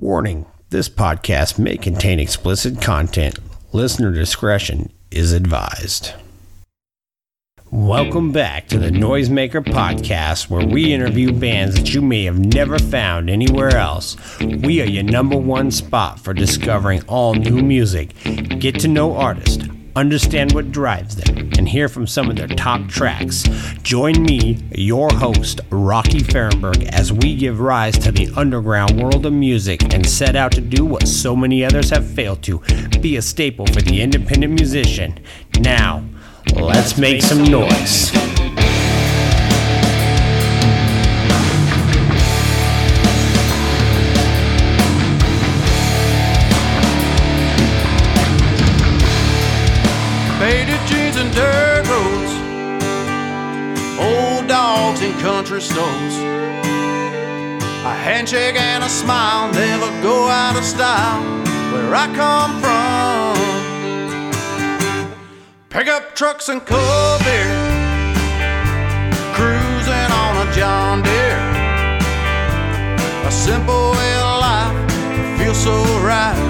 Warning this podcast may contain explicit content. Listener discretion is advised. Welcome back to the Noisemaker Podcast, where we interview bands that you may have never found anywhere else. We are your number one spot for discovering all new music. Get to know artists, understand what drives them, and hear from some of their top tracks. Join me, your host, Rocky Fahrenberg, as we give rise to the underground world of music and set out to do what so many others have failed to be a staple for the independent musician. Now, let's make some noise. And dirt roads, old dogs in country stores. A handshake and a smile never go out of style where I come from. Pickup trucks and cold beer, cruising on a John Deere. A simple way of life feels so right,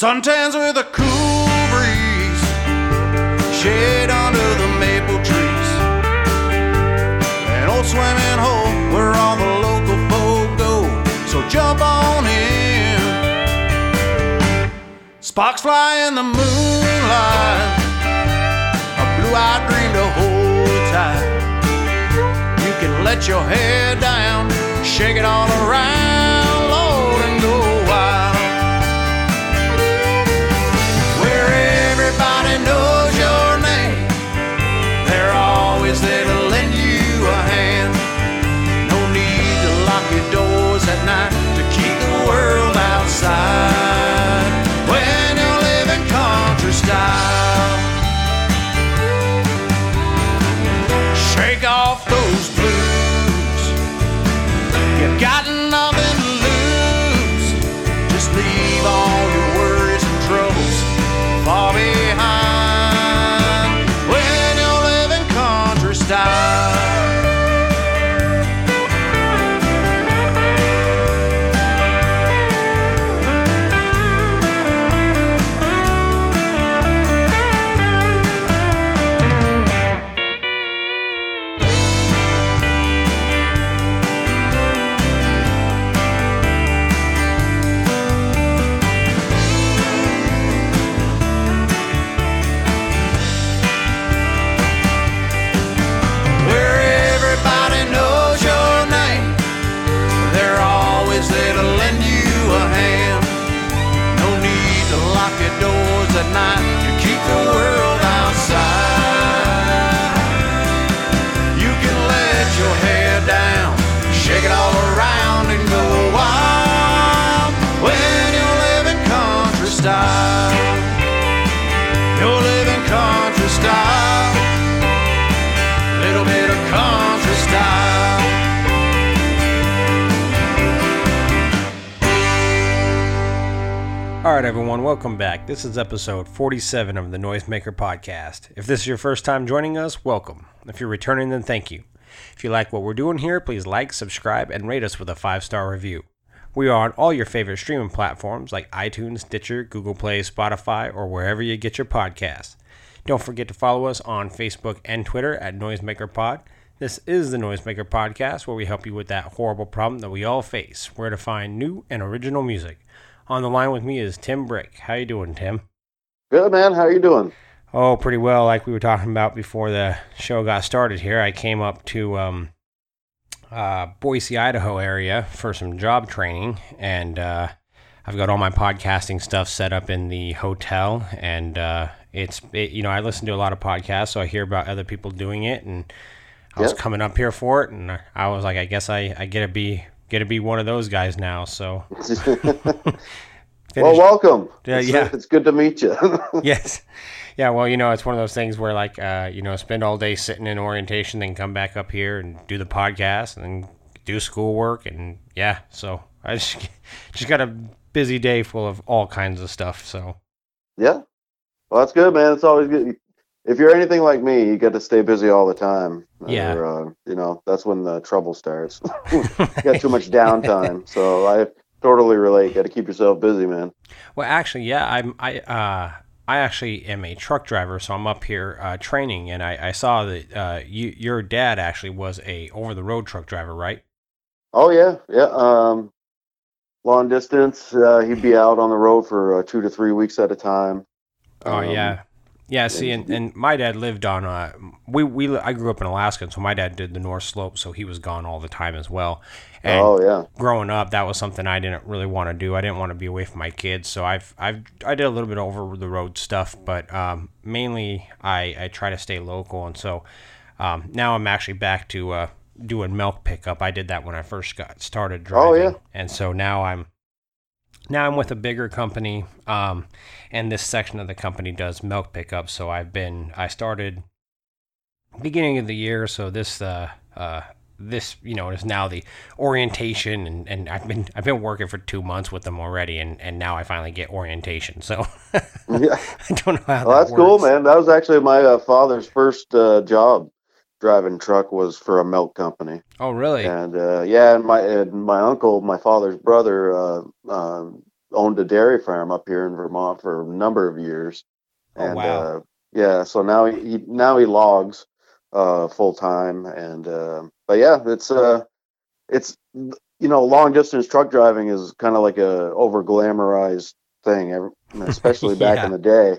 Suntans with a cool breeze, shade under the maple trees an old swimming hole where all the local folk go. So jump on in. Sparks fly in the moonlight. A blue-eyed dream to hold tight. You can let your hair down, shake it all around, You got shake it all around and go wild when you live in country style. You live in country style little bit of country style. All right, everyone, welcome back. This is episode 47 of the Noisemaker Podcast. If this is your first time joining us, welcome. If you're returning, then thank you. If you like what we're doing here, please like, subscribe, and rate us with a five star review. We are on all your favorite streaming platforms like iTunes, Stitcher, Google Play, Spotify, or wherever you get your podcasts. Don't forget to follow us on Facebook and Twitter at NoisemakerPod. This is the Noisemaker Podcast, where we help you with that horrible problem that we all face: where to find new and original music. On the line with me is Tim Brick. How you doing, Tim? Good man. How are you doing? Oh, pretty well. Like we were talking about before the show got started here, I came up to um, uh, Boise, Idaho area for some job training, and uh, I've got all my podcasting stuff set up in the hotel, and uh, it's it, you know I listen to a lot of podcasts, so I hear about other people doing it, and I was coming up here for it, and I was like, I guess I I get to be get to be one of those guys now. So Well, welcome. Yeah, it's, yeah. It's good to meet you. yes. Yeah, well, you know, it's one of those things where, like, uh, you know, spend all day sitting in orientation, then come back up here and do the podcast, and then do schoolwork, and yeah, so I just just got a busy day full of all kinds of stuff. So yeah. Well, that's good, man. It's always good. If you're anything like me, you get to stay busy all the time. Yeah. Or, uh, you know, that's when the trouble starts. you got too much downtime. So I totally relate. Got to keep yourself busy, man. Well, actually, yeah, I'm I uh I actually am a truck driver, so I'm up here uh, training, and I, I saw that uh, you your dad actually was a over the road truck driver, right? Oh yeah, yeah. Um, long distance. Uh, he'd be out on the road for uh, two to three weeks at a time. Oh Um, yeah, yeah. See, and, and my dad lived on. Uh, we we I grew up in Alaska, so my dad did the North Slope, so he was gone all the time as well. And oh yeah. growing up, that was something I didn't really want to do. I didn't want to be away from my kids, so I've I've I did a little bit over the road stuff, but um, mainly I I try to stay local, and so um, now I'm actually back to uh, doing milk pickup. I did that when I first got started driving, Oh, yeah. and so now I'm now I'm with a bigger company, um, and this section of the company does milk pickup. So I've been I started beginning of the year, so this uh, uh, this you know is now the orientation, and, and I've been I've been working for two months with them already, and, and now I finally get orientation. So Yeah. I don't know how Well, that that's cool, man. That was actually my uh, father's first uh, job. Driving truck was for a milk company, Oh really? and uh, yeah, and my and my uncle, my father's brother, uh, um owned a dairy farm up here in Vermont for a number of years. Oh, And wow. uh, yeah, so now he, now he logs uh, full time, and uh, but yeah, it's uh, it's you know, long distance truck driving is kind of like a over glamorized thing, especially back in the day.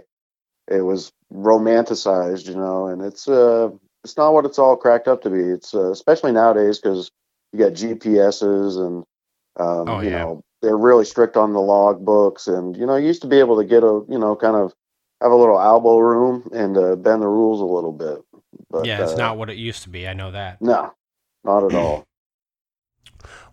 It was romanticized, you know, and it's uh, it's not what it's all cracked up to be. It's uh, especially nowadays because you got GPSs and um, Oh, you yeah. know they're really strict on the log books, and you know you used to be able to get a you know kind of have a little elbow room and uh, bend the rules a little bit. But yeah, it's uh, not what it used to be. I know that. No, not at all.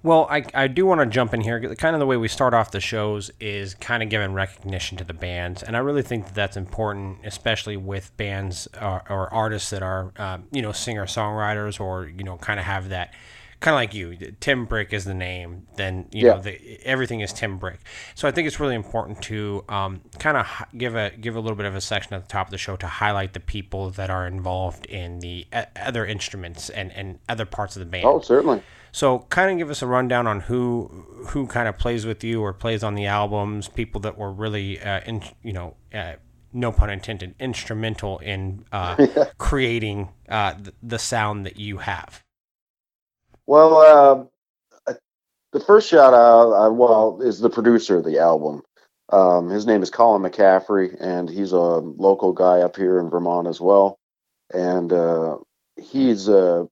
Well, I, I do want to jump in here. Kind of the way we start off the shows is kind of giving recognition to the bands, and I really think that that's important, especially with bands or, or artists that are, um, you know, singer songwriters or you know, kind of have that, kind of like you. Tim Brick is the name. Then you know, the, everything is Tim Brick. So I think it's really important to um, kind of give a give a little bit of a section at the top of the show to highlight the people that are involved in the other instruments and and other parts of the band. Oh, certainly. So, kind of give us a rundown on who who kind of plays with you or plays on the albums. People that were really, uh, in, you know, uh, no pun intended, instrumental in uh, creating uh, the sound that you have. Well, uh, the first shout out, uh, well, is the producer of the album. Um, his name is Colin McCaffrey, and he's a local guy up here in Vermont as well. And uh, he's uh,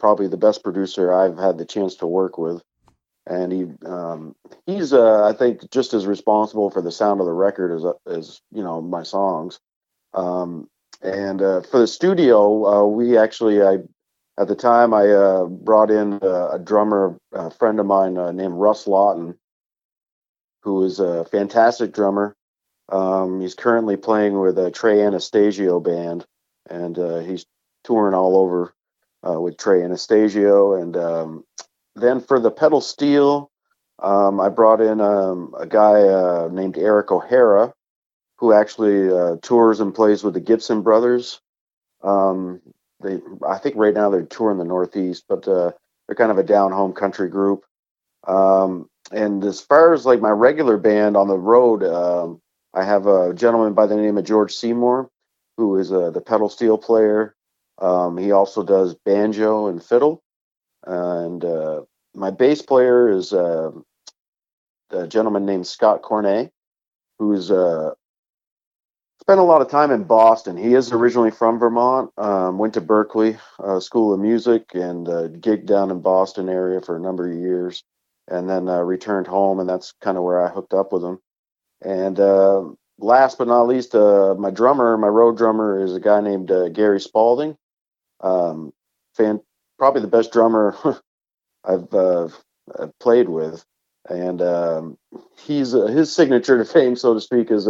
probably the best producer I've had the chance to work with. And he um, he's uh, I think just as responsible for the sound of the record as as you know my songs. Um, and uh, for the studio, uh, we actually I at the time I uh, brought in uh, a drummer, a friend of mine uh, named Russ Lawton, who is a fantastic drummer. Um, he's currently playing with a Trey Anastasio band, and uh, he's touring all over uh, with Trey Anastasio. And um, then for the pedal steel, um, I brought in um, a guy uh, named Eric O'Hara, who actually uh, tours and plays with the Gibson Brothers. Um, they, I think right now they're touring the Northeast, but uh, they're kind of a down home country group. Um, and as far as like my regular band on the road, um, I have a gentleman by the name of George Seymour, who is uh, the pedal steel player. Um, he also does banjo and fiddle. And uh, my bass player is uh, a gentleman named Scott Cornet, who's uh, spent a lot of time in Boston. He is originally from Vermont, um, went to Berklee uh, School of Music, and uh, gigged down in Boston area for a number of years, and then uh, returned home, and that's kind of where I hooked up with him. And uh, last but not least, uh, my drummer, my road drummer, is a guy named uh, Gary Spalding. Um, fan, probably the best drummer I've, I've played with. and um, he's his signature to fame, so to speak, is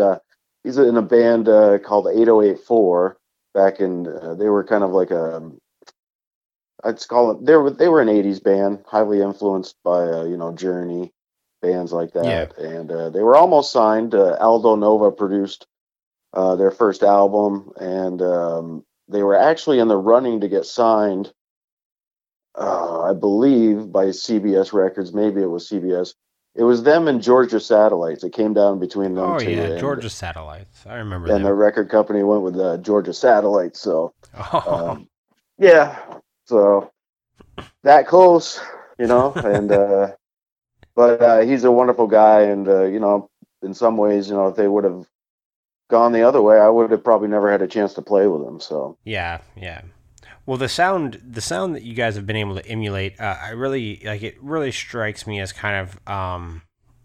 he's in a band uh, called 8084. Back in, uh, they were kind of like a, I'd call it. They were they were an 80s band, highly influenced by uh, you know Journey, bands like that, Yeah. and uh, they were almost signed. Uh, Aldo Nova produced uh, their first album, and um, they were actually in the running to get signed. Uh, I believe by CBS Records, maybe it was CBS. It was them and Georgia Satellites. It came down between them Oh two. yeah, Georgia Satellites. I remember And the record company went with uh, Georgia Satellites. So, Oh, um, yeah. So that close, you know. And uh, but uh, he's a wonderful guy, and uh, you know, in some ways, you know, if they would have gone the other way, I would have probably never had a chance to play with him. So yeah, yeah. Well, the sound, the sound that you guys have been able to emulate, uh, I really like. It really strikes me as kind of um,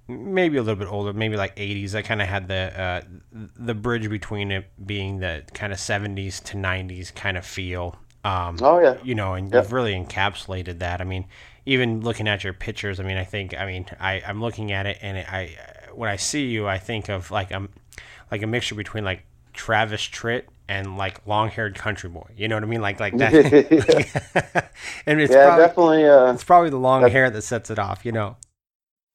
maybe a little bit older, maybe like '80s. I kind of had the uh, the bridge between it being the kind of '70s to '90s kind of feel. Um, oh yeah, you know, and Yep. you've really encapsulated that. I mean, even looking at your pictures, I mean, I think, I mean, I, I'm looking at it, and it, I, when I see you, I think of like um, like a mixture between like Travis Tritt and like long-haired country boy. You know what I mean? Like like that. and it's yeah, probably definitely. Uh, it's probably the long hair that sets it off. You know.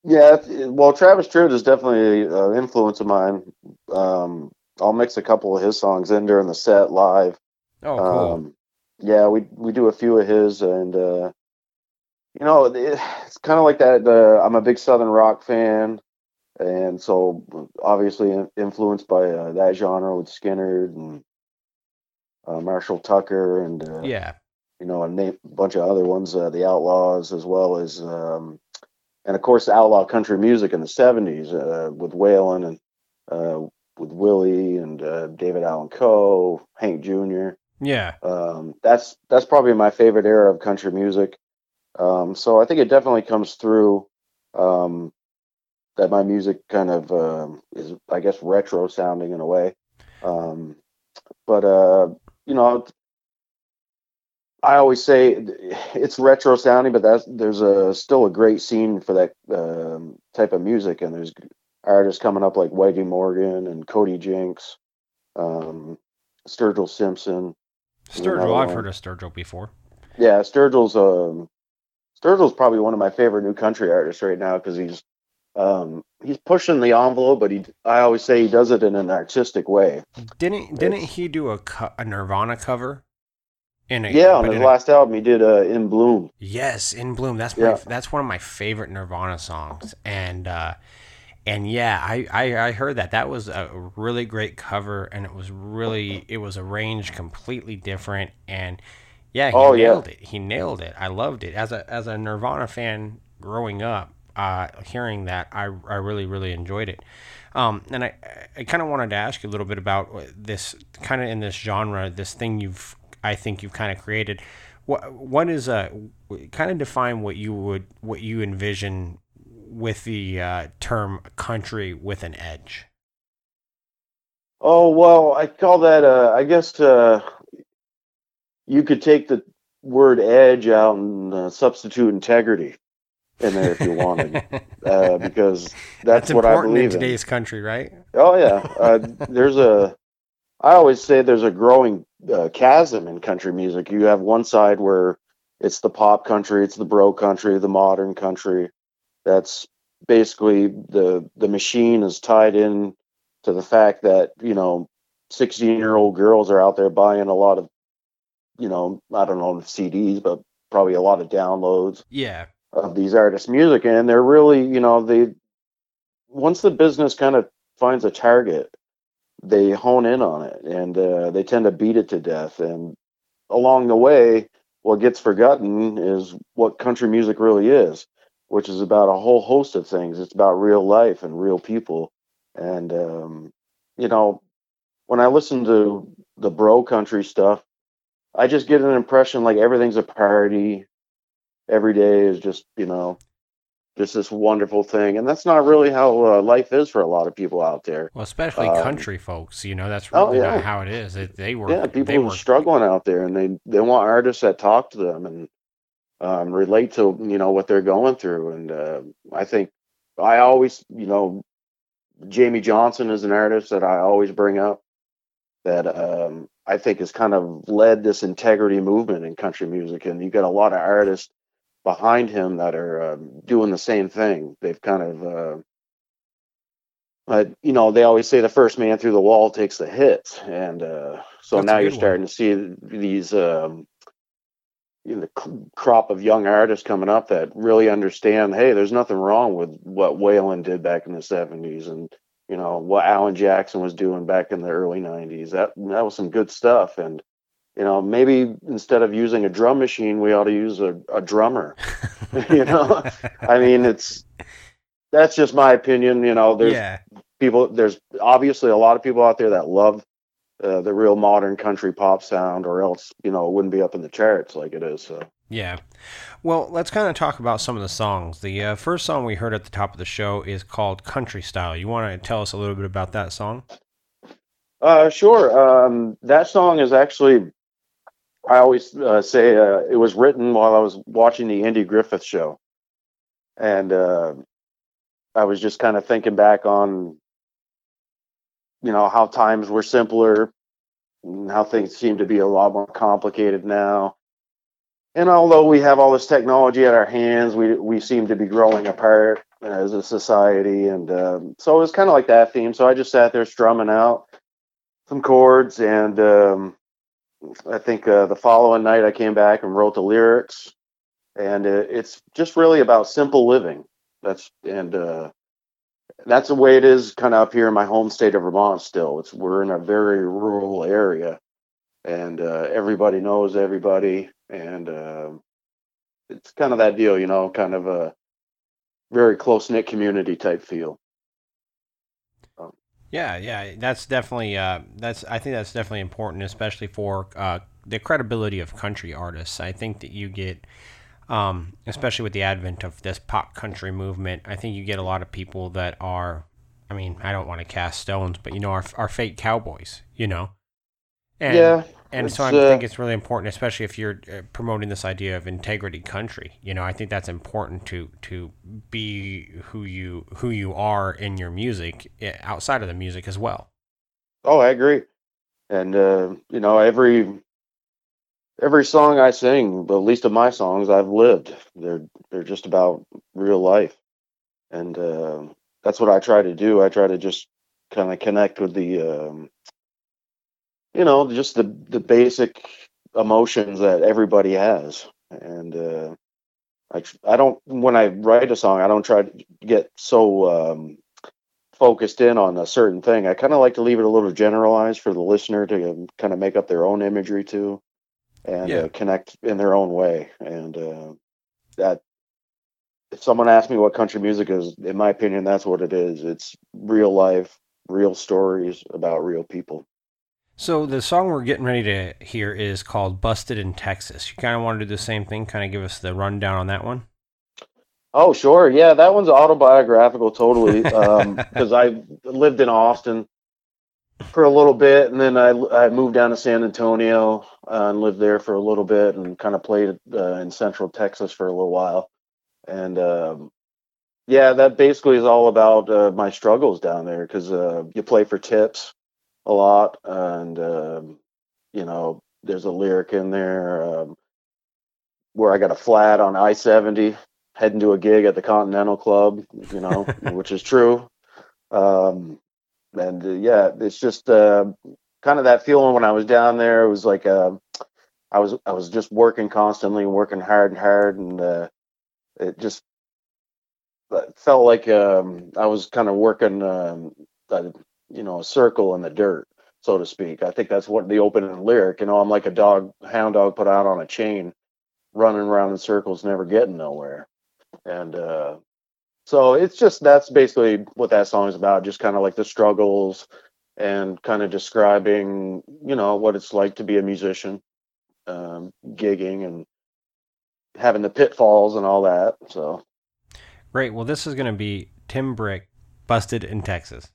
Yeah, well, Travis Tritt is definitely an influence of mine. Um, I'll mix a couple of his songs in during the set live. Oh, cool. Um, yeah, we we do a few of his, and uh, you know, it, it's kind of like that. Uh, I'm a big Southern rock fan, and so obviously influenced by uh, that genre with Skynyrd and uh, Marshall Tucker, and uh, yeah. you know, a name, bunch of other ones, uh, the Outlaws, as well as, um, and of course, outlaw country music in the '70s uh, with Waylon and uh, with Willie and uh, David Allan Coe, Hank Jr. Yeah. Um, that's that's probably my favorite era of country music. Um, so I think it definitely comes through um, that my music kind of um, is, I guess, retro sounding in a way. Um, but uh, you know, I always say it's retro sounding, but that's there's a still a great scene for that um, type of music, and there's artists coming up like Whitey Morgan and Cody Jinks, um, Sturgill Simpson. Sturgill. I've one. heard of Sturgill before. Yeah, Sturgill's um Sturgill's probably one of my favorite new country artists right now because he's um he's pushing the envelope, but he I always say he does it in an artistic way. Didn't didn't he do a co- a Nirvana cover? In a, Yeah, on his in a- last album he did uh In Bloom. Yes, in Bloom. That's my Yeah. that's one of my favorite Nirvana songs. And uh and yeah, I, I I heard that. That was a really great cover and it was really it was arranged completely different and yeah, he Oh, yeah. nailed it. He nailed it. I loved it. As a as a Nirvana fan growing up, uh hearing that I I really really enjoyed it. Um, and I, I kind of wanted to ask you a little bit about this kind of in this genre, this thing you've, I think you've kind of created. What, what is a, kind of define what you would, what you envision with the uh, term country with an edge? Oh well, I call that uh I guess uh you could take the word edge out and uh, substitute integrity in there if you wanted. uh, because that's, That's what I in believe in. today's country, right? Oh yeah, uh, there's a. I always say there's a growing uh, chasm in country music. You have one side where it's the pop country, it's the bro country, the modern country. That's basically the the machine is tied in to the fact that you know 16 year old girls are out there buying a lot of you know I don't know CDs, but probably a lot of downloads Yeah. Of these artists' music, and they're really, you know, they once the business kind of finds a target, they hone in on it, and uh, they tend to beat it to death. And along the way, what gets forgotten is what country music really is, which is about a whole host of things. It's about real life and real people, and um, you know, when I listen to the bro country stuff, I just get an impression like everything's a party every day is just you know just this wonderful thing and that's not really how uh, life is for a lot of people out there Well, especially Um, country folks, you know, that's oh, really yeah. not how it is. It, they were, yeah they people were struggling out there and they they want artists that talk to them and um, relate to you know what they're going through and uh, i think I always, you know, Jamey Johnson is an artist that I always bring up that um, I think has kind of led this integrity movement in country music. And you got a lot of artists behind him that are um, doing the same thing. They've kind of, uh, but you know, they always say the first man through the wall takes the hits, and uh, so That's now you're one. starting to see these um, you know, the crop of young artists coming up that really understand. Hey, there's nothing wrong with what Waylon did back in the '70s, and you know what Alan Jackson was doing back in the early '90s. That that was some good stuff, and you know maybe instead of using a drum machine, we ought to use a, a drummer. you know, I mean, it's that's just my opinion. You know, there's yeah. people. There's obviously a lot of people out there that love uh, the real modern country pop sound, or else you know it wouldn't be up in the charts like it is. So. Yeah. Well, let's kind of talk about some of the songs. The uh, first song we heard at the top of the show is called Country Style. You want to tell us a little bit about that song? Uh, sure. Um, that song is actually, I always uh, say uh, it was written while I was watching the Andy Griffith show, and uh, I was just kind of thinking back on, you know, how times were simpler, and how things seem to be a lot more complicated now. And although we have all this technology at our hands, we we seem to be growing apart as a society, and um, so it was kind of like that theme. So I just sat there strumming out some chords, and um, I think uh, the following night I came back and wrote the lyrics, and uh, it's just really about simple living. That's and uh, that's the way it is, kind of up here in my home state of Vermont. Still, it's we're in a very rural area, and uh, everybody knows everybody, and uh, it's kind of that deal, you know, kind of a very close knit community type feel. Yeah, yeah, that's definitely uh, that's I think that's definitely important, especially for uh, the credibility of country artists. I think that you get, um, especially with the advent of this pop country movement, I think you get a lot of people that are, I mean, I don't want to cast stones, but you know, are are fake cowboys, you know. And, yeah, and so I uh, think it's really important, especially if you're uh, promoting this idea of integrity country. You know, I think that's important to to be who you who you are in your music eh, outside of the music as well. Oh, I agree. And uh, you know, every every song I sing, at least of my songs, I've lived. They're they're just about real life, and uh, that's what I try to do. I try to just kind of connect with the, um, you know, just the the basic emotions that everybody has, and uh, I I don't when I write a song, I don't try to get so um, focused in on a certain thing. I kind of like to leave it a little generalized for the listener to kind of make up their own imagery too, and Yeah. uh, connect in their own way. And uh, that, if someone asks me what country music is, in my opinion, that's what it is. It's real life, real stories about real people. So the song we're getting ready to hear is called "Busted in Texas." You kind of want to do the same thing, kind of give us the rundown on that one. Oh, sure. Yeah, that one's autobiographical totally. Because I lived in Austin for a little bit, and then I, I moved down to San Antonio uh, and lived there for a little bit, and kind of played uh, in Central Texas for a little while. And um, yeah, that basically is all about uh, my struggles down there because uh, you play for tips a lot, and um, you know, there's a lyric in there um, where I got a flat on I seventy heading to a gig at the Continental Club, you know, which is true. Um, and uh, yeah, it's just uh, kind of that feeling when I was down there. It was like uh, I was I was just working constantly, working hard and hard, and uh, it just felt like um, I was kind of working, um, you know, a circle in the dirt, so to speak. I think that's what the opening lyric. You know, I'm like a dog, hound dog put out on a chain, running around in circles, never getting nowhere and uh, so it's just that's basically what that song is about just kind of like the struggles and kind of describing you know what it's like to be a musician um, gigging and having the pitfalls and all that so Great. Well, this is going to be Tim Brick, "Busted in Texas."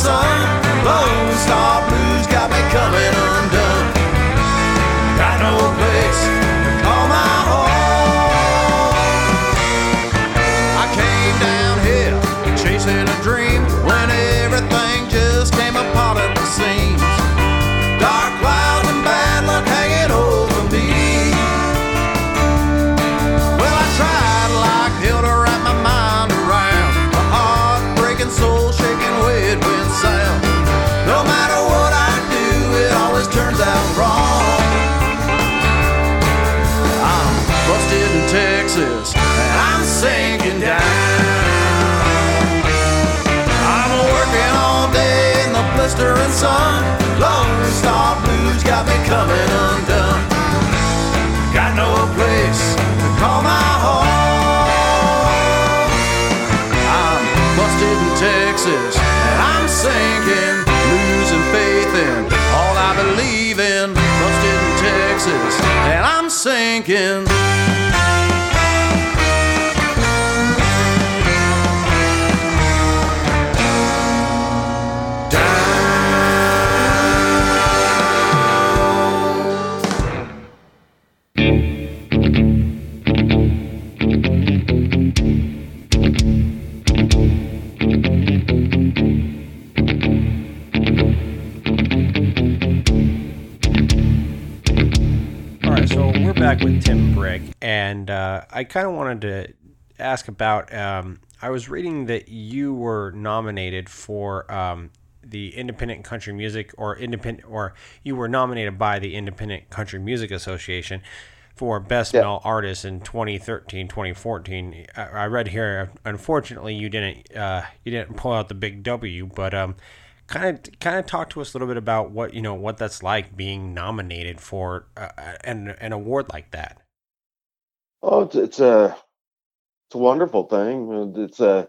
Sun. Texas, and I'm sinking, losing faith in all I believe in. Busted in Texas, and I'm sinking. I kind of wanted to ask about. Um, I was reading that you were nominated for um, the Independent Country Music, or independent, or you were nominated by the Independent Country Music Association for Best Yeah. Male Artist in 2013, 2014. I, I read here, unfortunately, you didn't uh, you didn't pull out the big W, but um, kind of kind of talk to us a little bit about what you know what that's like being nominated for uh, an an award like that. Oh, it's, it's a it's a wonderful thing. It's a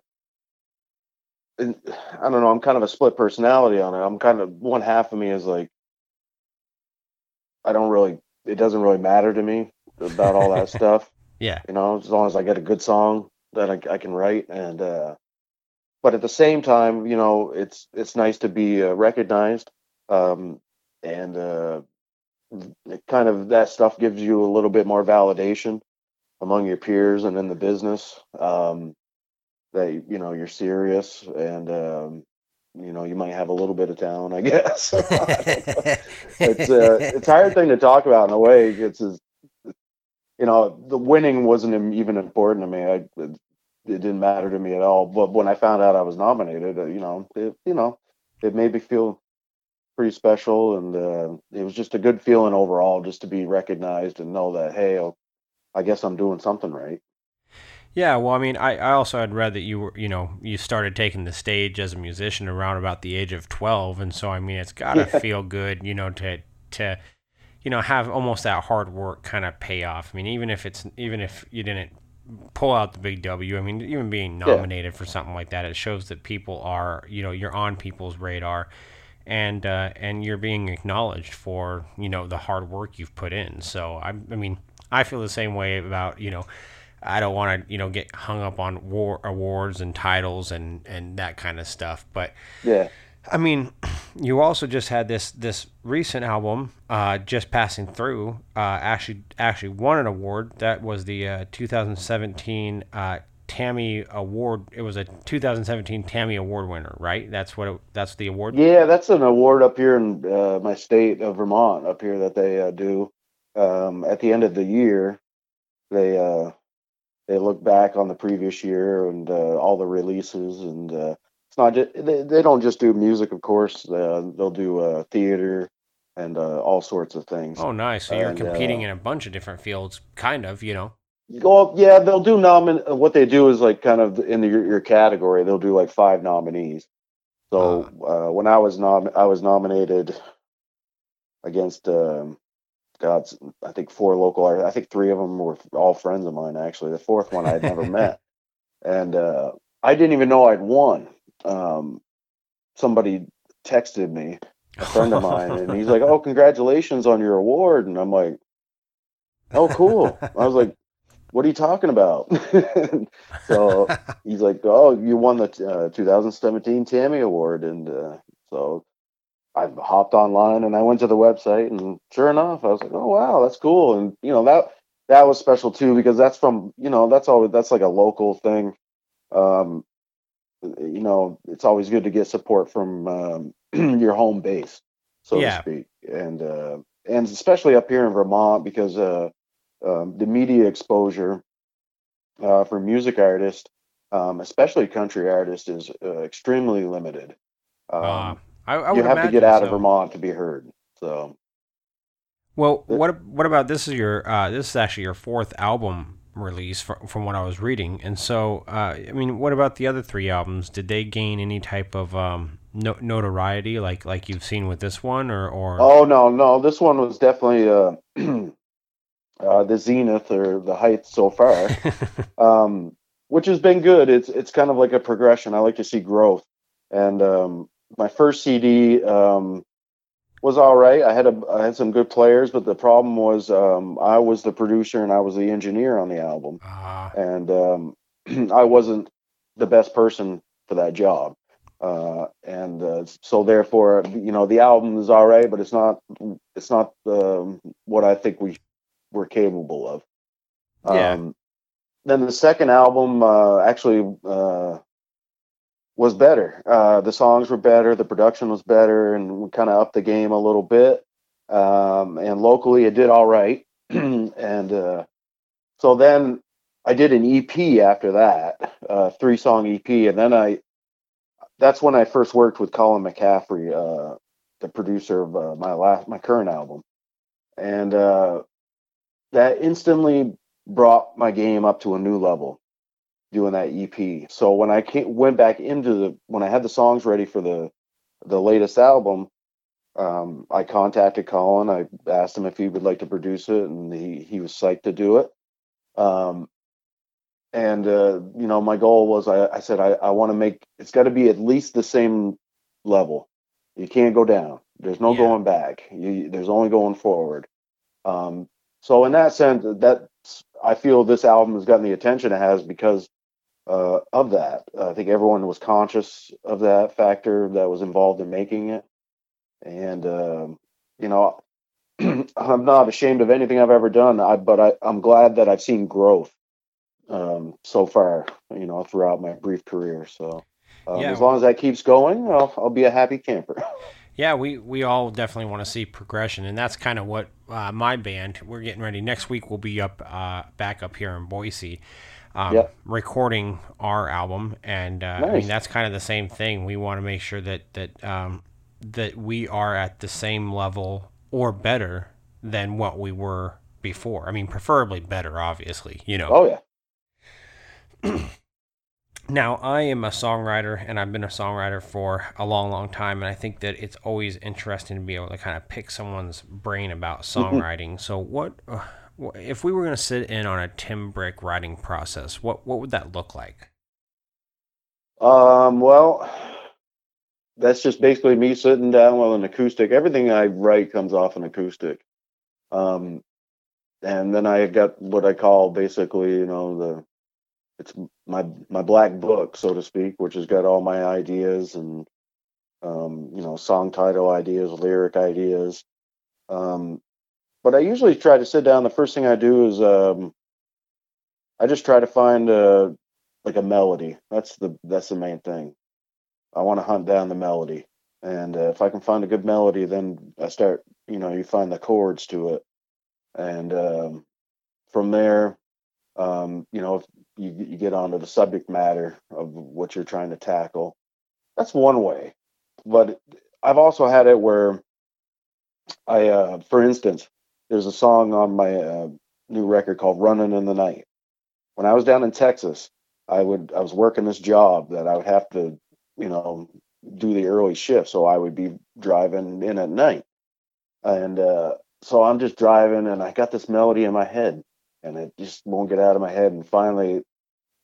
I don't know. I'm kind of a split personality on it. I'm kind of one half of me is like I don't really. It doesn't really matter to me about all that stuff. Yeah, You know, as long as I get a good song that I, I can write, and uh, but at the same time, you know, it's it's nice to be uh, recognized, um, and uh, kind of that stuff gives you a little bit more validation among your peers and in the business um, that you know you're serious and um, you know you might have a little bit of talent, I guess. it's uh, it's a hard thing to talk about in a way. It's you know the winning wasn't even important to me. I it, it didn't matter to me at all. But when I found out I was nominated, uh, you know, it, you know, it made me feel pretty special, and uh, it was just a good feeling overall, just to be recognized and know that hey, I guess I'm doing something right. Yeah, well, I mean, I, I also had read that you were, you know, you started taking the stage as a musician around about the age of 12. And so, I mean, it's got to Yeah. feel good, you know, to, to, you know, have almost that hard work kind of pay off. I mean, even if it's, even if you didn't pull out the big W. I mean, even being nominated yeah. for something like that, it shows that people are, you know, you're on people's radar, and uh, and you're being acknowledged for, you know, the hard work you've put in. So I, I mean, I feel the same way about, you know, I don't want to, you know, get hung up on war awards and titles and and that kind of stuff. But yeah, I mean, you also just had this this recent album, uh, just passing through. Uh, actually, actually won an award. That was the uh, 2017 uh, Tammie Award. It was a 2017 Tammie Award winner, right? That's what. It, that's the award. Yeah, that's an award up here in uh, my state of Vermont, up here that they uh, do um, at the end of the year. They uh, they look back on the previous year and uh, all the releases and uh, it's not just they, they don't just do music of course uh, they'll do uh, theater and uh, all sorts of things. Oh nice. So you're and, competing in a bunch of different fields kind of you know. Well yeah they'll do nomin what they do is like kind of in the, your, your category they'll do like five nominees. So when i was nom i was nominated against um, God, I think four local artists. I think three of them were all friends of mine. Actually, the fourth one I had never met, and uh, I didn't even know I'd won. Um, somebody texted me, a friend of mine, and he's like, "Oh, congratulations on your award!" And I'm like, "Oh, cool." I was like, "What are you talking about?" so he's like, "Oh, you won the uh, 2017 Tammie Award," and uh, so I hopped online and I went to the website and sure enough, I was like, oh wow, that's cool. And you know that that was special too because that's from you know that's always that's like a local thing. Um, you know, it's always good to get support from um, your home base, so yeah. to speak, and uh, and especially up here in Vermont because uh, um, the media exposure uh, for music artists, um, especially country artists, is uh, extremely limited. Um, I, I you have to get out so. of Vermont to be heard. So, well, what what about this? Is your uh, this is actually your fourth album release from, from what I was reading, and so uh, I mean, what about the other three albums? Did they gain any type of um, no, notoriety like like you've seen with this one, or or? Oh no, no, this one was definitely uh, uh the zenith or the height so far, um, which has been good. It's it's kind of like a progression. I like to see growth, and um, my first CD um, was all right. I had a I had some good players, but the problem was um, I was the producer and I was the engineer on the album, uh-huh. and um, I wasn't the best person for that job. Uh, and uh, so therefore, you know, the album is all right, but it's not it's not um, what I think we were capable of. Yeah. Um, then the second album uh, actually uh, was better. Uh, the songs were better, the production was better, and we kind of upped the game a little bit. Um, and locally, it did all right. and uh, so then I did an EP after that, uh, three song EP, and then I that's when I first worked with Colin McCaffrey, uh, the producer of uh, my last my current album, and uh, that instantly brought my game up to a new level doing that EP. So when I came, went back into the when I had the songs ready for the the latest album, um, I contacted Colin. I asked him if he would like to produce it, and he he was psyched to do it. Um, and uh, you know, my goal was I, I said I, I want to make it's got to be at least the same level. You can't go down. There's no yeah. going back. You, there's only going forward. Um, so in that sense, that I feel this album has gotten the attention it has because uh, of that. I think everyone was conscious of that factor that was involved in making it, and um, you know, I'm not ashamed of anything I've ever done. I, but I, I'm glad that I've seen growth um, so far. You know, throughout my brief career. So um, yeah, as long as that keeps going, I'll, I'll be a happy camper. yeah, we, we all definitely want to see progression, and that's kind of what uh, my band. We're getting ready. Next week we'll be up uh, back up here in Boise, um, yep. recording our album, and uh, nice. I mean that's kind of the same thing. We want to make sure that that um, that we are at the same level or better than what we were before. I mean, preferably better, obviously. You know. Oh yeah. now I am a songwriter, and I've been a songwriter for a long, long time, and I think that it's always interesting to be able to kind of pick someone's brain about songwriting. so what? Uh, if we were going to sit in on a Tim Brick writing process, what what would that look like? Um, well, that's just basically me sitting down with an acoustic. Everything I write comes off an acoustic. Um, and then I got what I call basically, you know, the it's my my black book, so to speak, which has got all my ideas and um, you know, song title ideas, lyric ideas. Um, but I usually try to sit down. The first thing I do is um, I just try to find a like a melody. That's the that's the main thing. I want to hunt down the melody, and uh, if I can find a good melody, then I start. You know, you find the chords to it, and um, from there, um, you know, if you you get onto the subject matter of what you're trying to tackle. That's one way, but I've also had it where I, uh, for instance, there's a song on my uh, new record called "Running in the Night." When I was down in Texas, I would I was working this job that I would have to, you know, do the early shift, so I would be driving in at night, and uh, so I'm just driving, and I got this melody in my head, and it just won't get out of my head, and finally,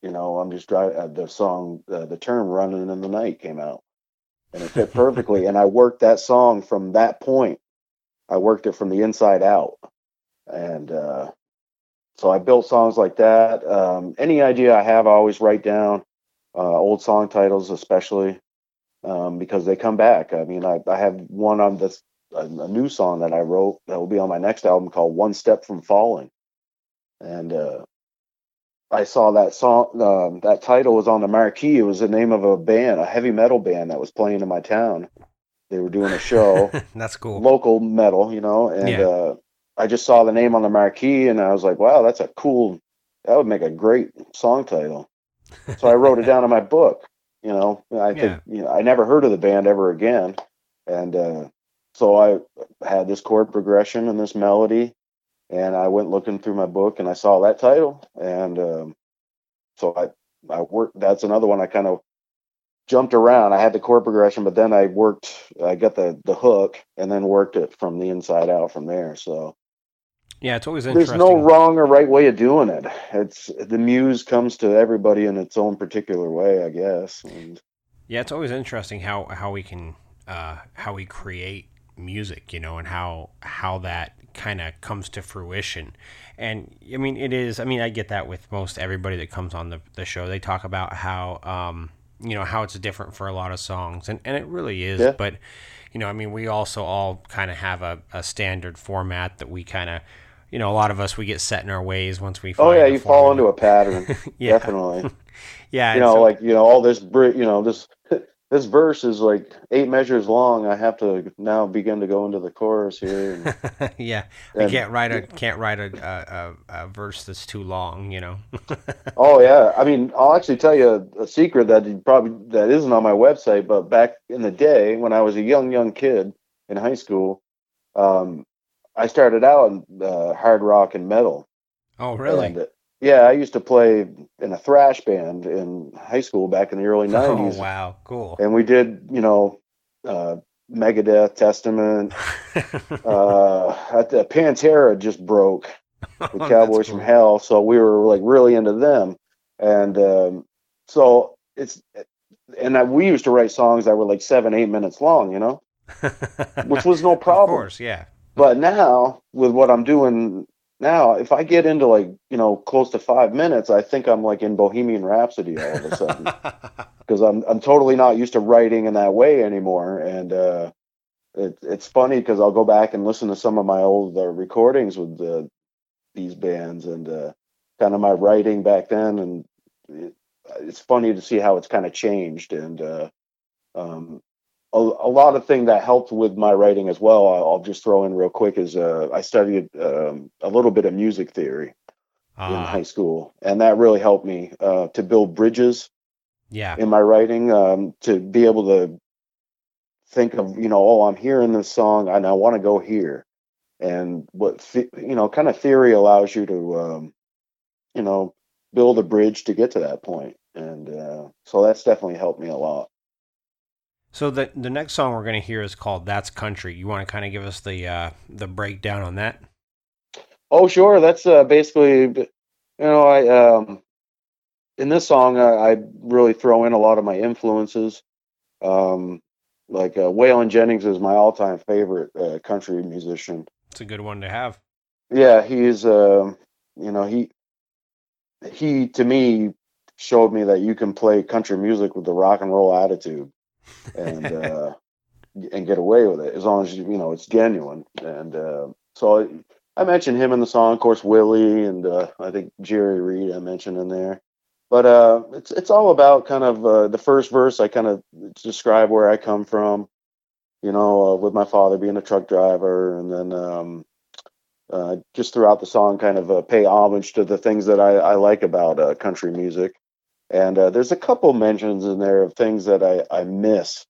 you know, I'm just driving. Uh, the song, uh, the term "Running in the Night" came out, and it fit perfectly, and I worked that song from that point. I worked it from the inside out, and uh, so I built songs like that. Um, any idea I have, I always write down. Uh, old song titles, especially um, because they come back. I mean, I, I have one on this a, a, new song that I wrote that will be on my next album called "One Step from Falling," and uh, I saw that song. Um, that title was on the marquee. It was the name of a band, a heavy metal band that was playing in my town. They were doing a show. That's cool. Local metal, you know, and Yeah. uh, I just saw the name on the marquee, and I was like, "Wow, that's a cool. That would make a great song title." So I wrote it down in my book. You know, I think Yeah. you know I never heard of the band ever again, and uh, so I had this chord progression and this melody, and I went looking through my book and I saw that title, and um, so I I worked. That's another one I kind of jumped around. I had the chord progression, but then I worked. I got the the hook, and then worked it from the inside out from there. So Yeah, it's always interesting. there's no wrong or right way of doing it. It's the muse comes to everybody in its own particular way, I guess. And Yeah, it's always interesting how how we can uh, how we create music, you know, and how how that kind of comes to fruition. And I mean, it is. I mean, I get that with most everybody that comes on the the show. They talk about how um, you know how it's different for a lot of songs, and and it really is. Yeah. But you know, I mean, we also all kind of have a, a standard format that we kind of. You know, a lot of us we get set in our ways once we. oh yeah, you fall into a pattern. Yeah. Definitely. Yeah, you know, so- like you know, all this you know, this this verse is like eight measures long. I have to now begin to go into the chorus here. And, yeah, And- can't write a can't write a, a, a, verse that's too long, you know. oh yeah, I mean, I'll actually tell you a, a secret that you probably that isn't on my website, but back in the day when I was a young young kid in high school, um, I started out in uh, hard rock and metal. oh, really? And, uh, yeah, I used to play in a thrash band in high school back in the early oh, '90s, wow, cool. and we did, you know, uh, Megadeth, Testament, uh, Pantera just broke the Oh, Cowboys from. Hell, so we were like really into them, and um, so it's and I, we used to write songs that were like seven, eight minutes long, you know, which was no Of problem. course, yeah. But now with what I'm doing now, if I get into like you know close to five minutes, I think I'm like in Bohemian Rhapsody all of a sudden. Because I'm I'm totally not used to writing in that way anymore, and uh, it, it's funny because I'll go back and listen to some of my old uh, recordings with uh, these bands and uh, kind of my writing back then, and it, it's funny to see how it's kind of changed. And. Uh, um, a, a lot of thing that helped with my writing as well. I'll, I'll just throw in real quick is uh, I studied um, a little bit of music theory in Ah, high school, and that really helped me uh, to build bridges yeah. in my writing um, to be able to think of you know oh I'm hearing this song and I want to go here and what you know kind of theory allows you to um, you know build a bridge to get to that point and uh, so that's definitely helped me a lot So the the next song we're gonna hear is called "That's Country." You want to kind of give us the uh, the breakdown on that? Oh, sure. That's uh, basically, you know, I um, in this song I, I really throw in a lot of my influences. Um, like uh, Waylon Jennings is my all-time favorite uh, country musician. It's a good one to have. Yeah, he's um, you know, he he to me showed me that you can play country music with the rock and roll attitude and uh, and get away with it as long as you you know it's genuine. And uh, so I mentioned him in the song, of course, Willie, and uh, I think Jerry Reed I mentioned in there. But uh, it's it's all about kind of uh, the first verse. I kind of describe where I come from, you know, uh, with my father being a truck driver, and then um, uh, just throughout the song, kind of uh, pay homage to the things that I, I like about uh, country music. And uh, there's a couple mentions in there of things that I, I miss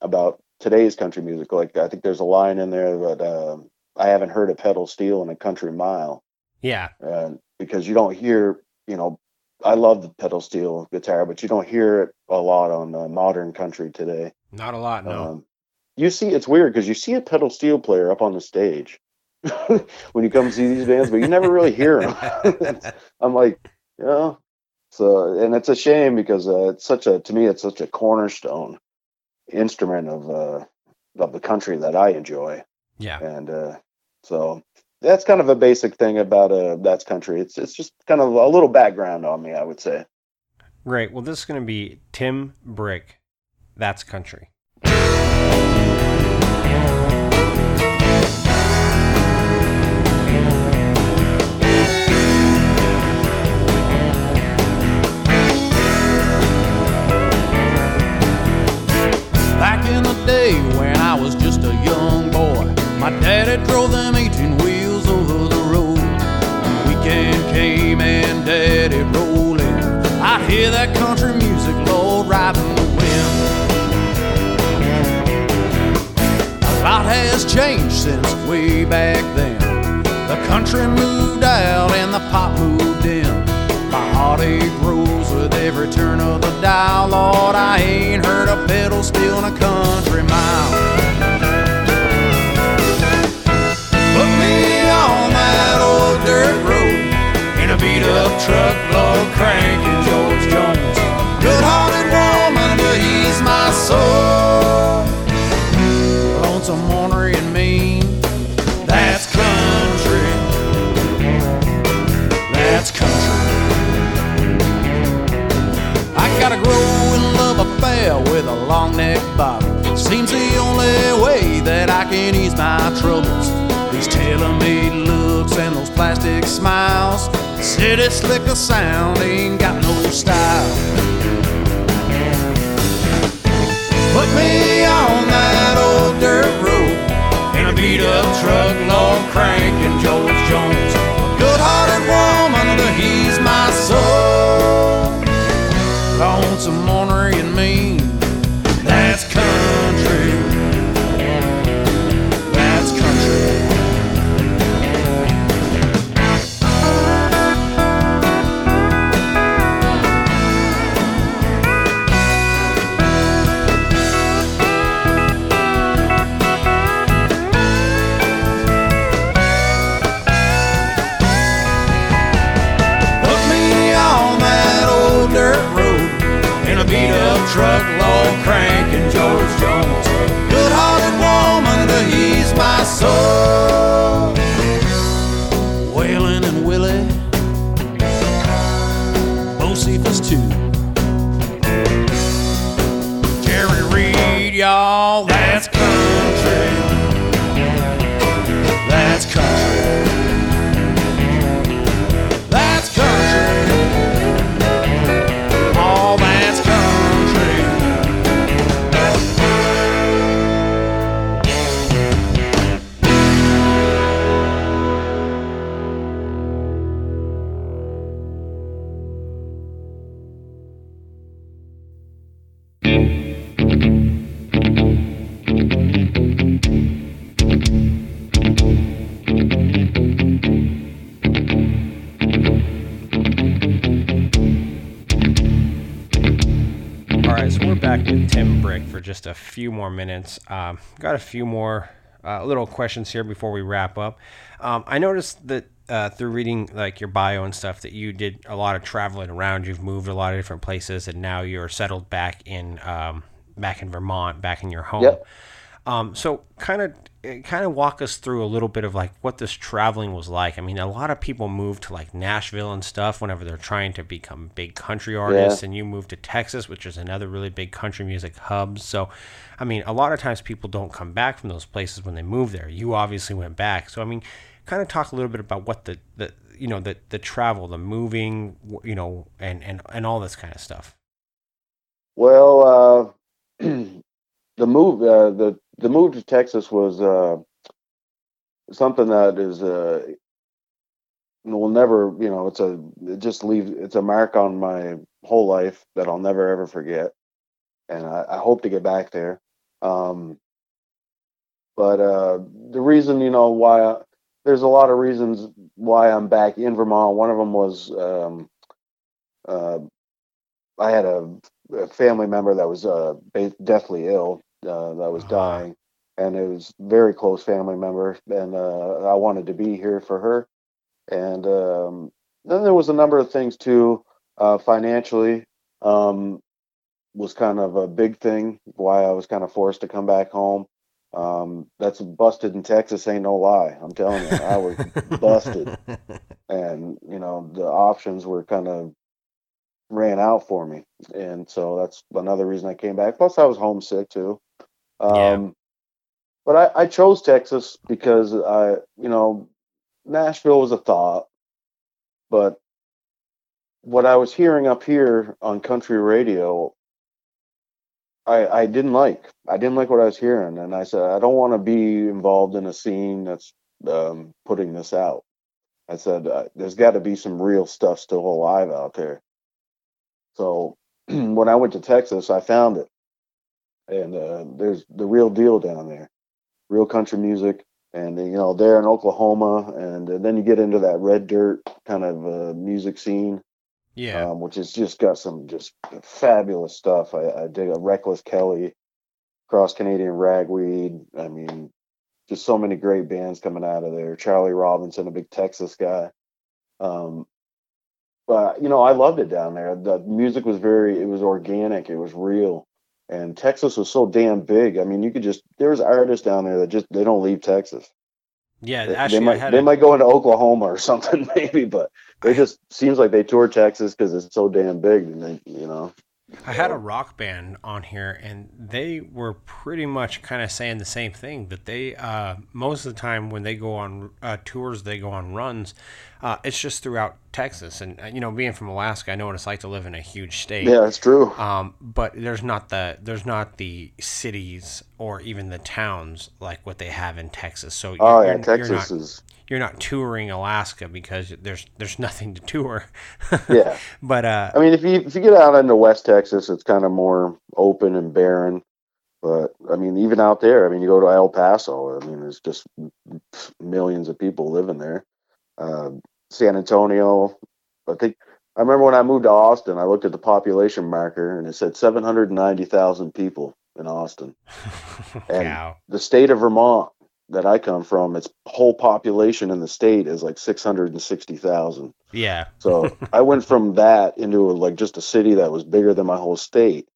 about today's country music. Like I think there's a line in there that um I haven't heard a pedal steel in a country mile, Yeah. and because you don't hear, you know, I love the pedal steel guitar, but you don't hear it a lot on uh, modern country today. Not a lot, no. Um, you see, it's weird because you see a pedal steel player up on the stage when you come see these bands, but you never really hear them. I'm like, yeah. So, and it's a shame because uh, it's such a, to me, it's such a cornerstone instrument of uh, of the country that I enjoy, yeah. and uh, so that's kind of a basic thing about uh, that's country. It's it's just kind of a little background on me, I would say. Great. Well, this is going to be Tim Brick. That's country. Changed since way back then. The country moved out and the pop moved in. My heartache grows with every turn of the dial. Lord, I ain't heard a pedal steel in a country mile. Put me on that old dirt road in a beat up truck, Lord, cranking George Jones. Good hearted woman to ease my soul. Lonesome with a long neck bottle. Seems the only way that I can ease my troubles. These tailor-made looks and those plastic smiles. City slicker sound ain't got no style. Put me my we're back with Tim Brick for just a few more minutes. Um, got a few more uh, little questions here before we wrap up. Um, I noticed that uh, through reading like your bio and stuff that you did a lot of traveling around. You've moved a lot of different places, and now you're settled back in um, back in Vermont, back in your home. Yep. Um, so kind of kind of walk us through a little bit of like what this traveling was like. I mean, a lot of people move to like Nashville and stuff whenever they're trying to become big country artists, and you move to Texas, which is another really big country music hub. So, I mean, a lot of times people don't come back from those places when they move there. You obviously went back, so I mean, kind of talk a little bit about what the the you know the the travel, the moving, you know, and and and all this kind of stuff. Well, uh, the move uh, the the move to Texas was uh, something that is uh, will never you know it's a it just leave it's a mark on my whole life that I'll never ever forget, and I, I hope to get back there. Um, but uh, the reason you know why I, there's a lot of reasons why I'm back in Vermont. One of them was um, uh, I had a, a, family member that was uh, deathly ill uh, that was dying, and it was very close family member, and uh, I wanted to be here for her. And um, then there was a number of things too, uh, financially. Um, was kind of a big thing why I was kind of forced to come back home. Um, that's busted in Texas, ain't no lie. I'm telling you, I was busted, and you know the options were kind of ran out for me, and so that's another reason I came back. Plus, I was homesick too. Um, yeah. But I, I chose Texas because I, you know, Nashville was a thought, but what I was hearing up here on country radio, I I didn't like. I didn't like what I was hearing, and I said I don't want to be involved in a scene that's um, putting this out. I said uh, there's got to be some real stuff still alive out there. So when I went to Texas, I found it, and uh, there's the real deal down there, real country music, and you know there in Oklahoma, and, and then you get into that red dirt kind of uh, music scene, yeah, um, which has just got some just fabulous stuff. I, I dig a Reckless Kelly, Cross Canadian Ragweed. I mean, just so many great bands coming out of there. Charlie Robison, a big Texas guy. Um, but you know, I loved it down there. The music was very, it was organic, it was real and Texas was so damn big. I mean, you could just there's artists down there that just they don't leave Texas. Yeah, they, actually, they might they a... might go into Oklahoma or something maybe, but it just seems like they tour Texas because it's so damn big, and they you know. I had a rock band on here, and they were pretty much kind of saying the same thing. That they, uh, most of the time, when they go on uh, tours, they go on runs. Uh, it's just throughout Texas, and uh, you know, being from Alaska, I know what it's like to live in a huge state. Yeah, that's true. Um, but there's not the there's not the cities or even the towns like what they have in Texas. So oh yeah, Texas not, is you're not touring Alaska because there's there's nothing to tour. yeah, but uh, I mean, if you if you get out into West Texas, it's kind of more open and barren. But I mean, even out there, I mean, you go to El Paso. I mean, there's just millions of people living there. Uh, San Antonio, I think I remember when I moved to Austin, I looked at the population marker and it said 790,000 people in Austin. and wow. the state of Vermont that I come from, its whole population in the state is like 660,000. Yeah. so I went from that into a, like just a city that was bigger than my whole state.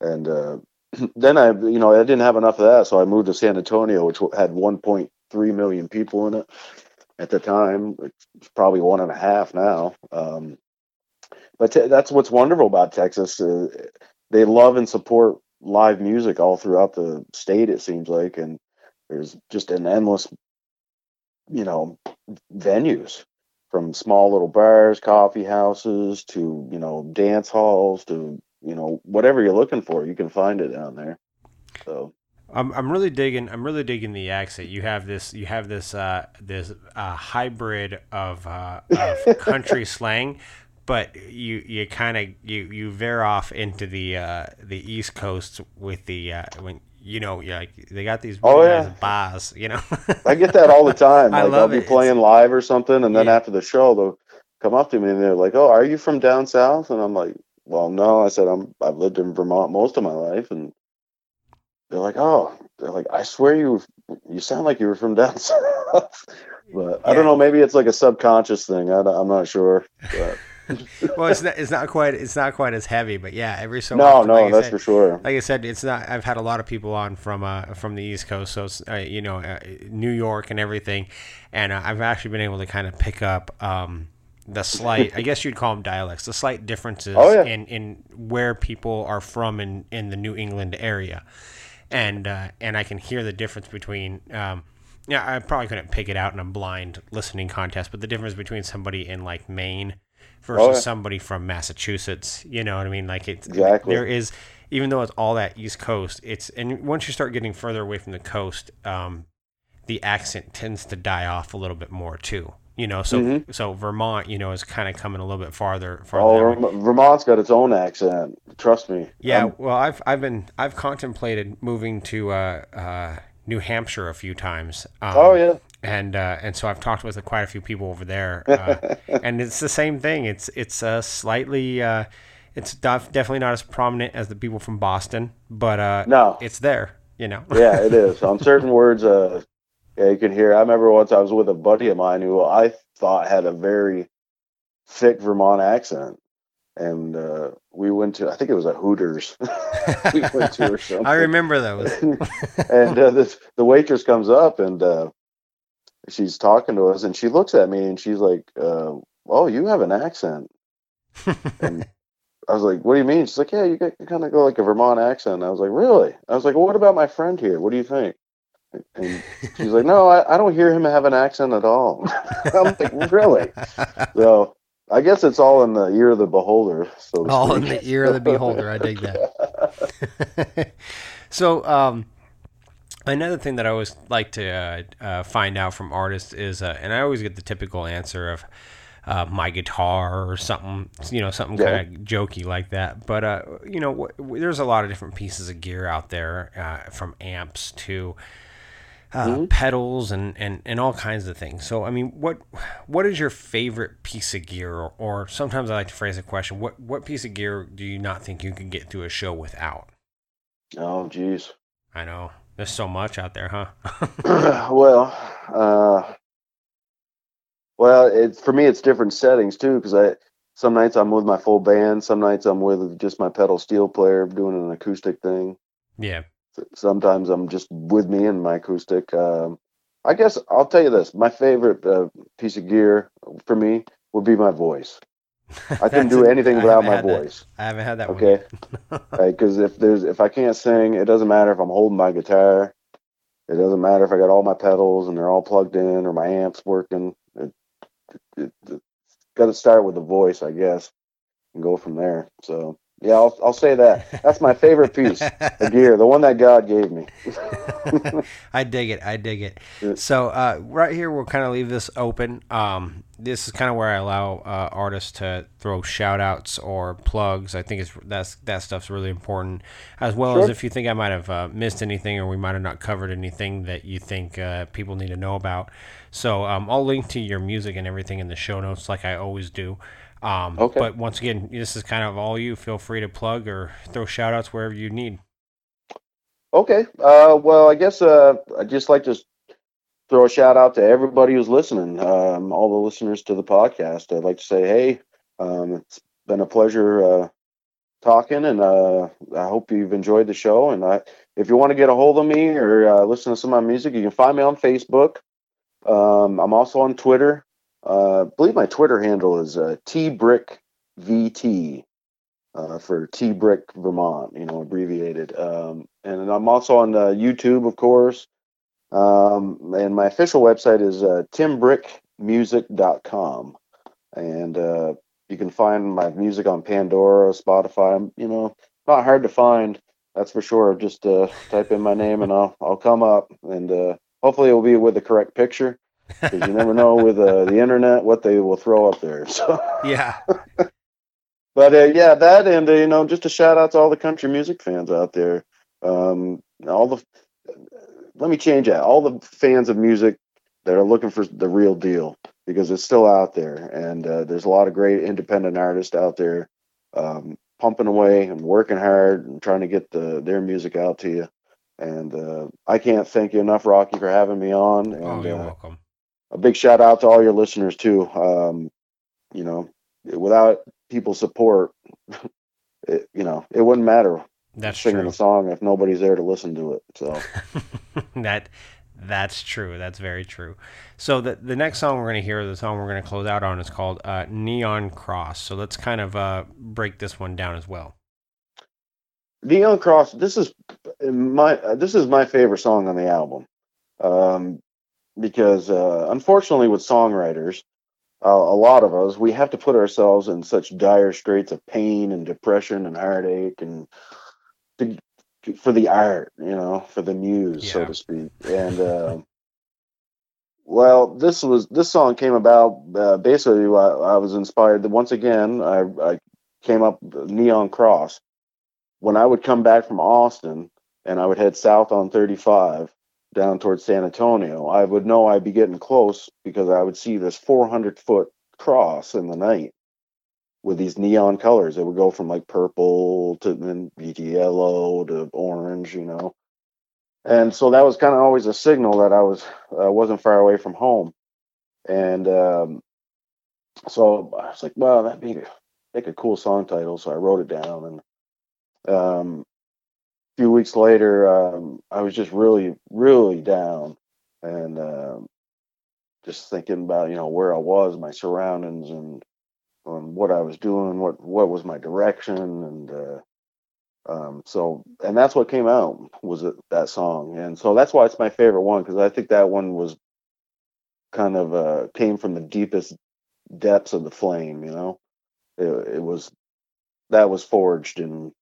And uh, then I, you know, I didn't have enough of that. So I moved to San Antonio, which had 1.3 million people in it at the time. It's probably one and a half now. Um, but te- that's what's wonderful about Texas. Uh, they love and support live music all throughout the state. It seems like, and there's just an endless, you know, venues from small little bars, coffee houses to you know dance halls to you know whatever you're looking for, you can find it down there. So I'm I'm really digging I'm really digging the accent. You have this you have this uh, this uh, hybrid of uh, of country slang, but you you kind of you you veer off into the uh, the East Coast with the uh, when you know, yeah, like they got these really oh, yeah. nice bars, you know. I get that all the time. Like, I love I'll it. be playing it's, live or something, and then yeah. after the show, they'll come up to me and they're like, "Oh, are you from down south?" And I'm like, "Well, no." I said, "I'm I've lived in Vermont most of my life," and they're like, "Oh," they're like, "I swear you you sound like you were from down south." But I don't know. Maybe it's like a subconscious thing. I, am not sure. But. well, it's not. It's not quite. It's not quite as heavy, but yeah, every so. No, often, no, like that's said, for sure. Like I said, it's not. I've had a lot of people on from uh from the East Coast, so it's uh, you know uh, New York and everything, and uh, I've actually been able to kind of pick up um the slight. I guess you'd call them dialects. The slight differences Oh, yeah. in in where people are from in in the New England area, and uh, and I can hear the difference between. Um, yeah, I probably couldn't pick it out in a blind listening contest, but the difference between somebody in like Maine versus Oh, yeah. somebody from Massachusetts, you know what I mean? Like it's Exactly. there is even though it's all that East Coast, it's and once you start getting further away from the coast, um, the accent tends to die off a little bit more too. You know, so Mhm. so Vermont, you know, is kind of coming a little bit farther. farther Oh. Verm- Vermont's got its own accent. Trust me. Yeah, Um, well, I've I've been I've contemplated moving to uh, uh, New Hampshire a few times. Um, oh yeah. And uh, and so I've talked with quite a few people over there, uh, and it's the same thing. It's it's uh, slightly uh, it's def- definitely not as prominent as the people from Boston, but uh, No. it's there. You know. yeah, it is. On certain words, uh, yeah, you can hear. I remember once I was with a buddy of mine who I thought had a very thick Vermont accent, and uh, we went to. I think it was a Hooters. we went to or something. I remember those. and uh, this, the waitress comes up and uh, she's talking to us, and she looks at me and she's like, uh, "Oh, you have an accent." and I was like, "What do you mean?" She's like, "Yeah, you, got, you kind of go like a Vermont accent." I was like, "Really?" I was like, well, "What about my friend here? What do you think?" And she's like, "No, I, I don't hear him have an accent at all." I'm like, "Really?" So I guess it's all in the ear of the beholder. So All in the ear of the beholder. I dig that. so, um, another thing that I always like to uh, uh, find out from artists is, uh, and I always get the typical answer of uh, my guitar or something, you know, something Yeah. kind of jokey like that. But uh, you know, w- w- there's a lot of different pieces of gear out there, uh, from amps to uh, pedals and, and, and all kinds of things. So, I mean, what what is your favorite piece of gear? Or, or sometimes I like to phrase a question: What what piece of gear do you not think you can get through a show without? Oh, geez. I know there's so much out there, huh? well, uh, well, it for me it's different settings too because I some nights I'm with my full band, some nights I'm with just my pedal steel player doing an acoustic thing. yeah, Sometimes I'm just with me and my acoustic. Um, I guess I'll tell you this: my favorite uh, piece of gear for me would be my voice. I couldn't do a- anything without my had that. voice. I haven't had that. Okay, because if there's if I can't sing, it doesn't matter if I'm holding my guitar. It doesn't matter if I got all my pedals and they're all plugged in or my amps working. It, it, it, got to start with the voice, I guess, and go from there. So yeah, I'll I'll say that. That's my favorite piece of gear, the one that God gave me. I dig it. I dig it. So uh, right here, we'll kind of leave this open. Um, this is kind of where I allow uh, artists to throw shout outs or plugs. I think it's that's that stuff's really important, as well as if you think I might have uh, missed anything or we might have not covered anything that you think uh, people need to know about. So um, I'll link to your music and everything in the show notes, like I always do. Um, Okay. But once again, this is kind of all you. Feel free to plug or throw shout outs wherever you need. Okay. Uh, well, I guess uh, I'd just like to throw a shout out to everybody who's listening, um, all the listeners to the podcast. I'd like to say, hey, um, it's been a pleasure uh, talking, and uh, I hope you've enjoyed the show. And I, if you want to get a hold of me or uh, listen to some of my music, you can find me on Facebook. Um, I'm also on Twitter. Uh, I believe my Twitter handle is uh, tbrickvt uh, for T Brick Vermont, you know, abbreviated. Um, and I'm also on uh, YouTube, of course. Um, and my official website is uh, timbrickmusic.com. And uh, you can find my music on Pandora, Spotify. You know, not hard to find, that's for sure. Just uh, type in my name and I'll, I'll come up. And uh, hopefully it will be with the correct picture. Because you never know with uh, the internet what they will throw up there. So. Yeah. But uh, yeah, that and uh, you know, just a shout out to all the country music fans out there. Um, all the let me change that. All the fans of music that are looking for the real deal because it's still out there, and uh, there's a lot of great independent artists out there um, pumping away and working hard and trying to get the, their music out to you. And uh, I can't thank you enough, Rocky, for having me on. And Oh, you're uh, welcome. A big shout out to all your listeners too. Um, you know, without people's support, it, you know, it wouldn't matter That's singing true. a song if nobody's there to listen to it. So that that's true. That's very true. So the the next song we're gonna hear, the song we're gonna close out on, is called uh, "Neon Cross." So let's kind of uh, break this one down as well. Neon Cross. This is my this is my favorite song on the album, um, because uh, unfortunately with songwriters, uh, a lot of us we have to put ourselves in such dire straits of pain and depression and heartache and to, for the art, you know, for the muse, so to speak. And uh, well, this was this song came about uh, basically. I, I was inspired. Once again, I, I came up Neon Cross when I would come back from Austin and I would head south on 35 down towards San Antonio. I would know I'd be getting close because I would see this 400 foot cross in the night with these neon colors. It would go from like purple to then yellow to orange, you know. And so that was kind of always a signal that I was uh, wasn't far away from home. And um, so I was like, well, that'd be make a cool song title. So I wrote it down and um, few weeks later, um, I was just really, really down and um, just thinking about, you know, where I was, my surroundings, and um, what I was doing, what what was my direction, and uh, um, so, and that's what came out was that song, and so that's why it's my favorite one because I think that one was kind of uh, came from the deepest depths of the flame, you know. It, it was that was forged in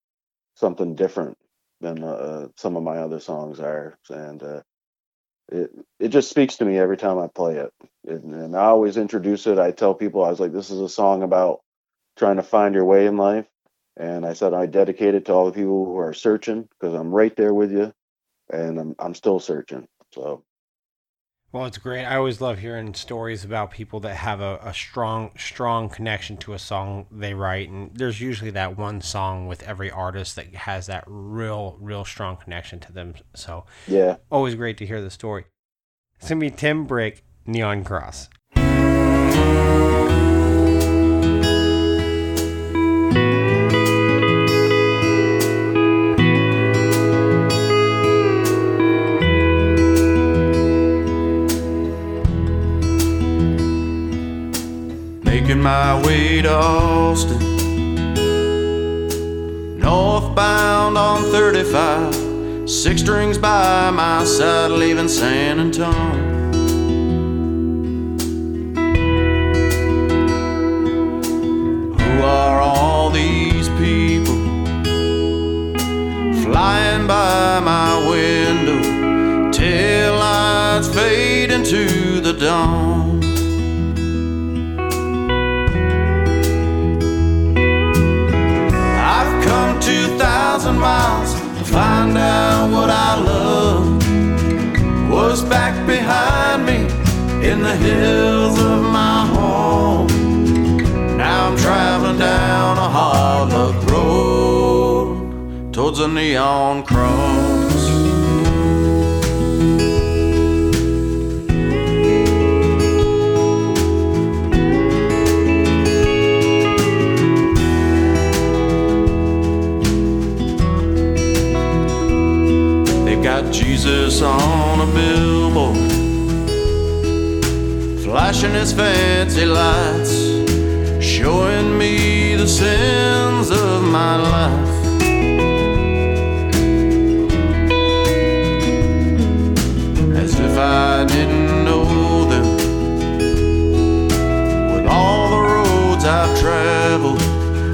something different than uh, some of my other songs are, and uh, it it just speaks to me every time I play it. it. And I always introduce it. I tell people I was like, this is a song about trying to find your way in life, and I said I dedicate it to all the people who are searching because I'm right there with you, and I'm I'm still searching. So Well, it's great. I always love hearing stories about people that have a, a strong, strong connection to a song they write. And there's usually that one song with every artist that has that real, real strong connection to them. So yeah, always great to hear the story. It's going to be Tim Brick, Neon Cross. To Austin. Northbound on 35, six strings by my side, leaving San Antonio. The hills of my home. Now I'm traveling down a hard luck road towards a neon cross. Jesus on flashing his fancy lights, showing me the sins of my life. As if I didn't know them. With all the roads I've traveled,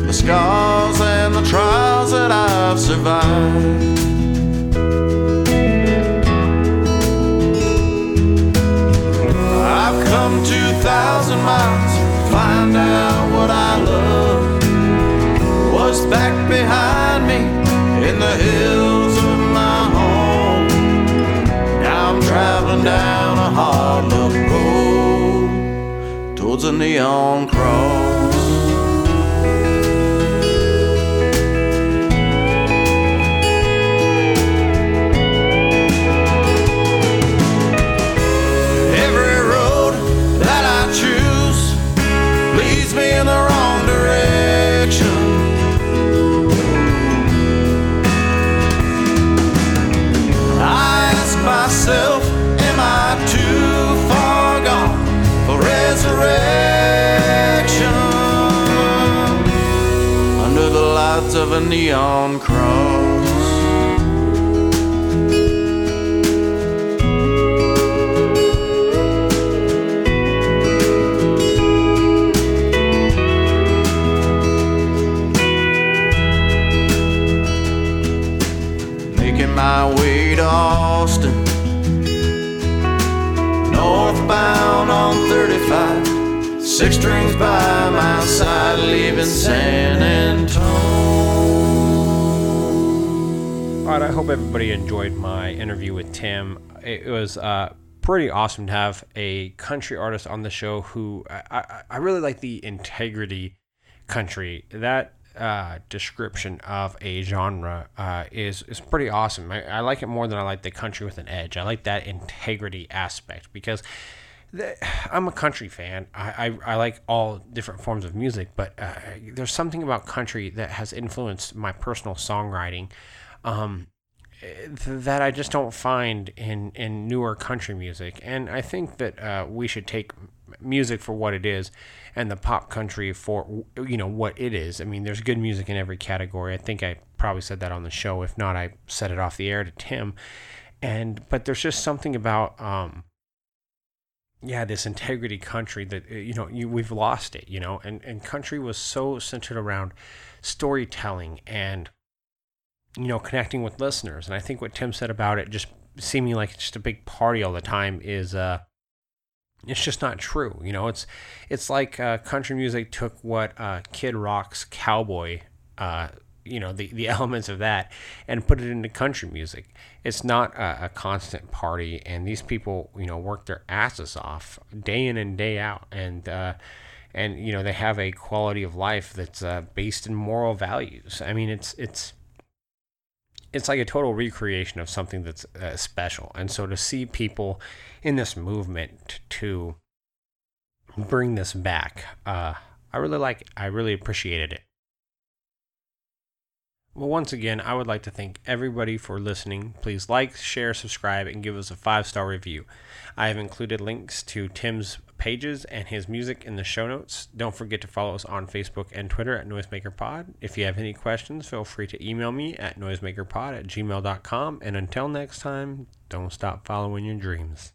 the scars and the trials that I've survived. Awesome to have a country artist on the show who I, I, I really like the integrity country. That uh, description of a genre uh, is is pretty awesome. I, I like it more than I like the country with an edge. I like that integrity aspect because the, I'm a country fan. I, I, I like all different forms of music, but uh, there's something about country that has influenced my personal songwriting um, that I just don't find in, in newer country music. And I think that uh, we should take music for what it is and the pop country for you know what it is. I mean, there's good music in every category. I think I probably said that on the show. If not, I said it off the air to Tim. And but there's just something about um, yeah, this integrity country that uh, you know you, we've lost it. You know, and and country was so centered around storytelling and you know connecting with listeners. And I think what Tim said about it just seeming like it's just a big party all the time is uh it's just not true. You know, it's it's like uh, country music took what uh, Kid Rock's cowboy, uh, you know, the, the elements of that, and put it into country music. It's not a, a, constant party, and these people, you know, work their asses off day in and day out, and uh, and you know they have a quality of life that's uh, based in moral values. I mean, it's it's it's like a total recreation of something that's uh, special. And so to see people in this movement to bring this back, uh, I really like. I really appreciated it. Well, once again, I would like to thank everybody for listening. Please like, share, subscribe, and give us a five star review. I have included links to Tim's pages and his music in the show notes. Don't forget to follow us on Facebook and Twitter at NoisemakerPod. If you have any questions, feel free to email me at noisemakerpod at gmail.com. And until next time, don't stop following your dreams.